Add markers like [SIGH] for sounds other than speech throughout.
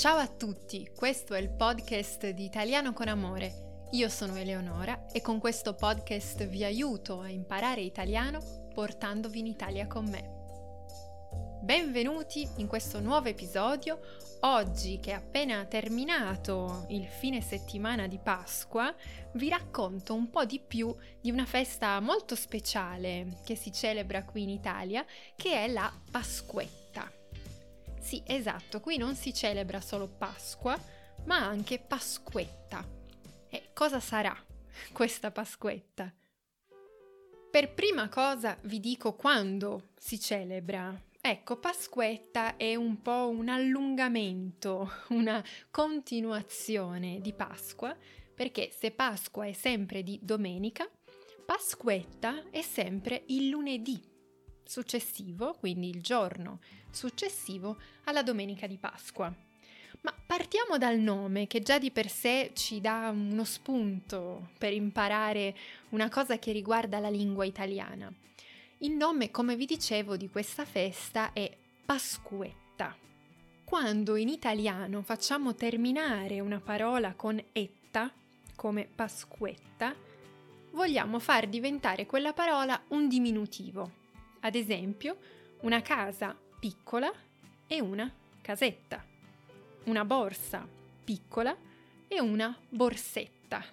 Ciao a tutti, questo è il podcast di Italiano con Amore. Io sono Eleonora e con questo podcast vi aiuto a imparare italiano portandovi in Italia con me. Benvenuti in questo nuovo episodio. Oggi che è appena terminato il fine settimana di Pasqua, vi racconto un po' di più di una festa molto speciale che si celebra qui in Italia, che è la Pasquetta. Sì, esatto, qui non si celebra solo Pasqua, ma anche Pasquetta. E cosa sarà [LAUGHS] questa Pasquetta? Per prima cosa vi dico quando si celebra Ecco, Pasquetta è un po' un allungamento, [LAUGHS] una continuazione di Pasqua, perché se Pasqua è sempre di domenica, Pasquetta è sempre il lunedì successivo, quindi il giorno successivo alla domenica di Pasqua. Ma partiamo dal nome che già di per sé ci dà uno spunto per imparare una cosa che riguarda la lingua italiana. Il nome, come vi dicevo, di questa festa è Pasquetta. Quando in italiano facciamo terminare una parola con etta, come Pasquetta, vogliamo far diventare quella parola un diminutivo. Ad esempio, una casa piccola e una casetta. Una borsa piccola e una borsetta.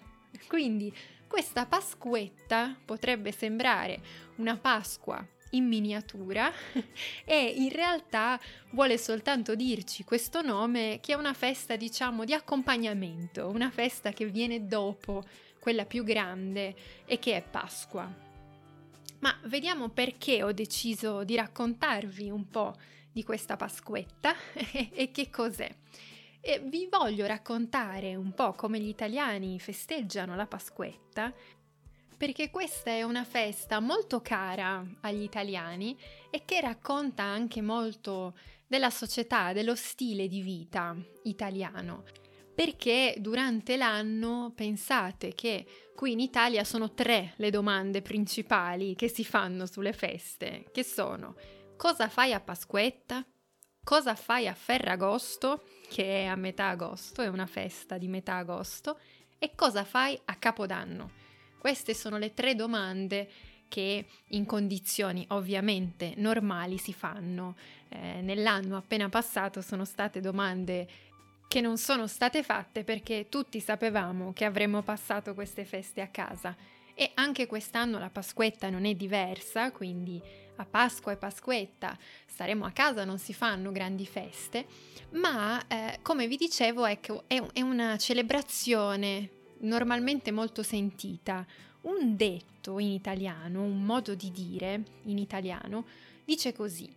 Quindi questa Pasquetta potrebbe sembrare una Pasqua in miniatura [LAUGHS] e in realtà vuole soltanto dirci questo nome che è una festa diciamo di accompagnamento, una festa che viene dopo quella più grande e che è Pasqua. Ma vediamo perché ho deciso di raccontarvi un po' di questa Pasquetta [LAUGHS] e che cos'è. E vi voglio raccontare un po' come gli italiani festeggiano la Pasquetta, perché questa è una festa molto cara agli italiani e che racconta anche molto della società, dello stile di vita italiano. Perché durante l'anno pensate che qui in Italia sono tre le domande principali che si fanno sulle feste, che sono cosa fai a Pasquetta? Cosa fai a Ferragosto, che è a metà agosto, è una festa di metà agosto, e cosa fai a Capodanno? Queste sono le tre domande che in condizioni ovviamente normali si fanno. Eh, nell'anno appena passato sono state domande che non sono state fatte perché tutti sapevamo che avremmo passato queste feste a casa. E anche quest'anno la Pasquetta non è diversa, quindi a Pasqua e Pasquetta staremo a casa, non si fanno grandi feste, ma eh, come vi dicevo ecco, è, è una celebrazione normalmente molto sentita. Un detto in italiano, un modo di dire in italiano, dice così: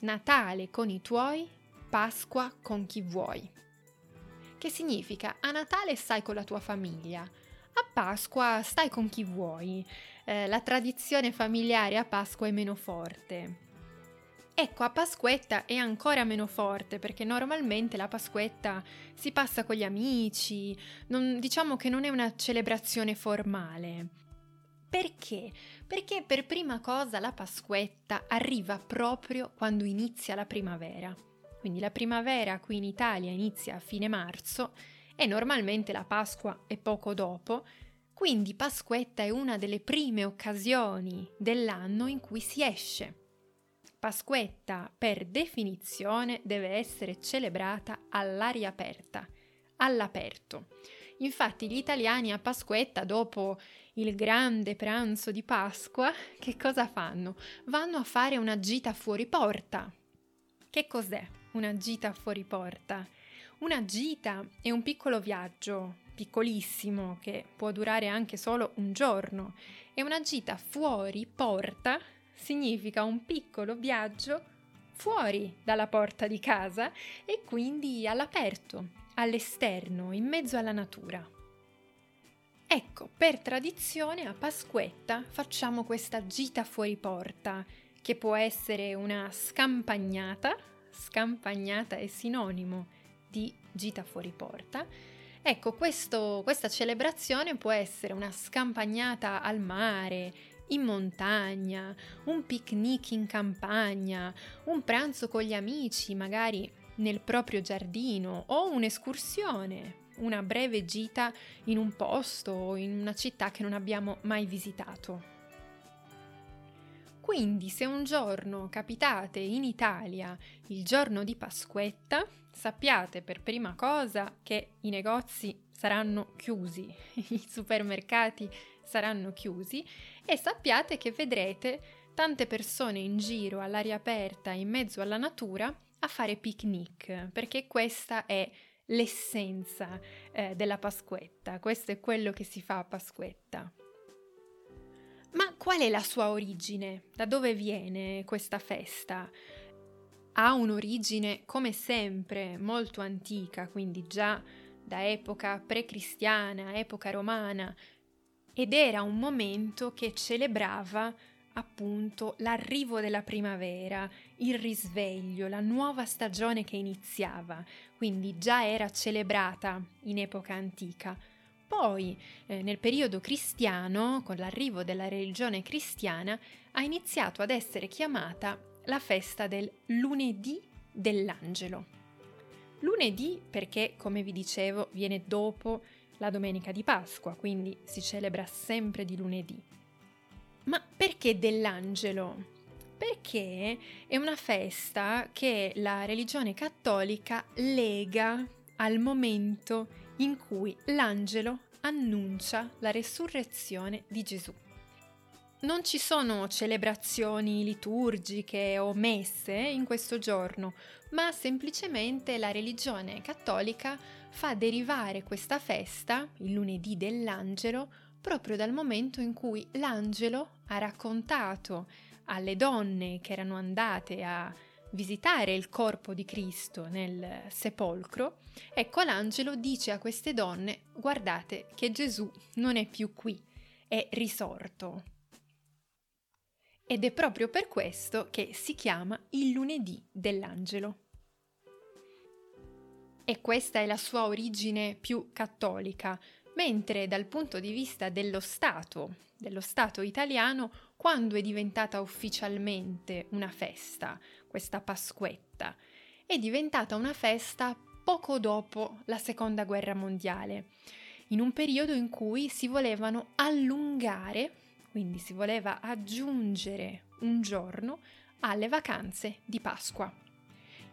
Natale con i tuoi, Pasqua con chi vuoi. Che significa a Natale stai con la tua famiglia, a Pasqua stai con chi vuoi, eh, la tradizione familiare a Pasqua è meno forte. Ecco, a Pasquetta è ancora meno forte perché normalmente la Pasquetta si passa con gli amici, non, diciamo che non è una celebrazione formale. Perché? Perché per prima cosa la Pasquetta arriva proprio quando inizia la primavera. Quindi la primavera qui in Italia inizia a fine marzo e normalmente la Pasqua è poco dopo, quindi Pasquetta è una delle prime occasioni dell'anno in cui si esce. Pasquetta, per definizione, deve essere celebrata all'aria aperta, all'aperto. Infatti gli italiani a Pasquetta, dopo il grande pranzo di Pasqua, che cosa fanno? Vanno a fare una gita fuori porta. Che cos'è una gita fuori porta? Una gita è un piccolo viaggio, piccolissimo, che può durare anche solo un giorno. E una gita fuori porta significa un piccolo viaggio fuori dalla porta di casa e quindi all'aperto, all'esterno, in mezzo alla natura. Ecco, per tradizione a Pasquetta facciamo questa gita fuori porta, che può essere una scampagnata, scampagnata è sinonimo di gita fuori porta. Ecco, questo, questa celebrazione può essere una scampagnata al mare, in montagna, un picnic in campagna, un pranzo con gli amici, magari nel proprio giardino o un'escursione, una breve gita in un posto o in una città che non abbiamo mai visitato. Quindi se un giorno capitate in Italia il giorno di Pasquetta, sappiate per prima cosa che i negozi saranno chiusi, [LAUGHS] i supermercati saranno chiusi e sappiate che vedrete tante persone in giro all'aria aperta in mezzo alla natura a fare picnic, perché questa è l'essenza eh, della Pasquetta, questo è quello che si fa a Pasquetta. Qual è la sua origine? Da dove viene questa festa? Ha un'origine, come sempre, molto antica, quindi già da epoca pre-cristiana, epoca romana, ed era un momento che celebrava appunto l'arrivo della primavera, il risveglio, la nuova stagione che iniziava, quindi già era celebrata in epoca antica. Poi, eh, nel periodo cristiano, con l'arrivo della religione cristiana, ha iniziato ad essere chiamata la festa del lunedì dell'angelo. Lunedì perché, come vi dicevo, viene dopo la domenica di Pasqua, quindi si celebra sempre di lunedì. Ma perché dell'angelo? Perché è una festa che la religione cattolica lega al momento in cui l'angelo annuncia la resurrezione di Gesù. Non ci sono celebrazioni liturgiche o messe in questo giorno, ma semplicemente la religione cattolica fa derivare questa festa, il lunedì dell'angelo, proprio dal momento in cui l'angelo ha raccontato alle donne che erano andate a visitare il corpo di Cristo nel sepolcro, ecco l'angelo dice a queste donne guardate che Gesù non è più qui, è risorto. Ed è proprio per questo che si chiama il lunedì dell'angelo. E questa è la sua origine più cattolica, mentre dal punto di vista dello Stato, dello Stato italiano, quando è diventata ufficialmente una festa, questa Pasquetta? È diventata una festa poco dopo la Seconda Guerra Mondiale, in un periodo in cui si volevano allungare, quindi si voleva aggiungere un giorno alle vacanze di Pasqua.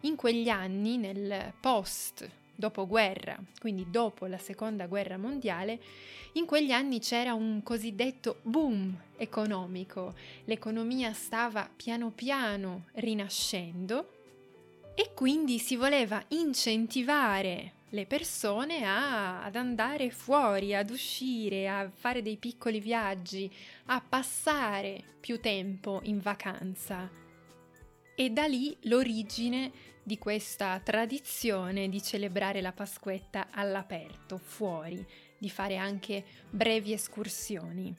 In quegli anni, nel post dopoguerra, quindi dopo la seconda guerra mondiale, in quegli anni c'era un cosiddetto boom economico, l'economia stava piano piano rinascendo e quindi si voleva incentivare le persone a, ad andare fuori, ad uscire, a fare dei piccoli viaggi, a passare più tempo in vacanza. E da lì l'origine di questa tradizione di celebrare la Pasquetta all'aperto, fuori, di fare anche brevi escursioni.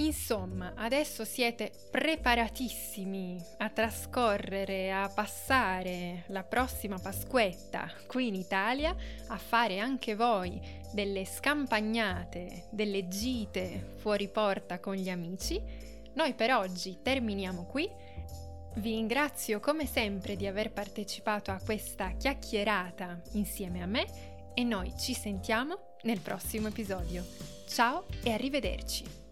Insomma, adesso siete preparatissimi a trascorrere, a passare la prossima Pasquetta qui in Italia, a fare anche voi delle scampagnate, delle gite fuori porta con gli amici. Noi per oggi terminiamo qui. Vi ringrazio come sempre di aver partecipato a questa chiacchierata insieme a me e noi ci sentiamo nel prossimo episodio. Ciao e arrivederci!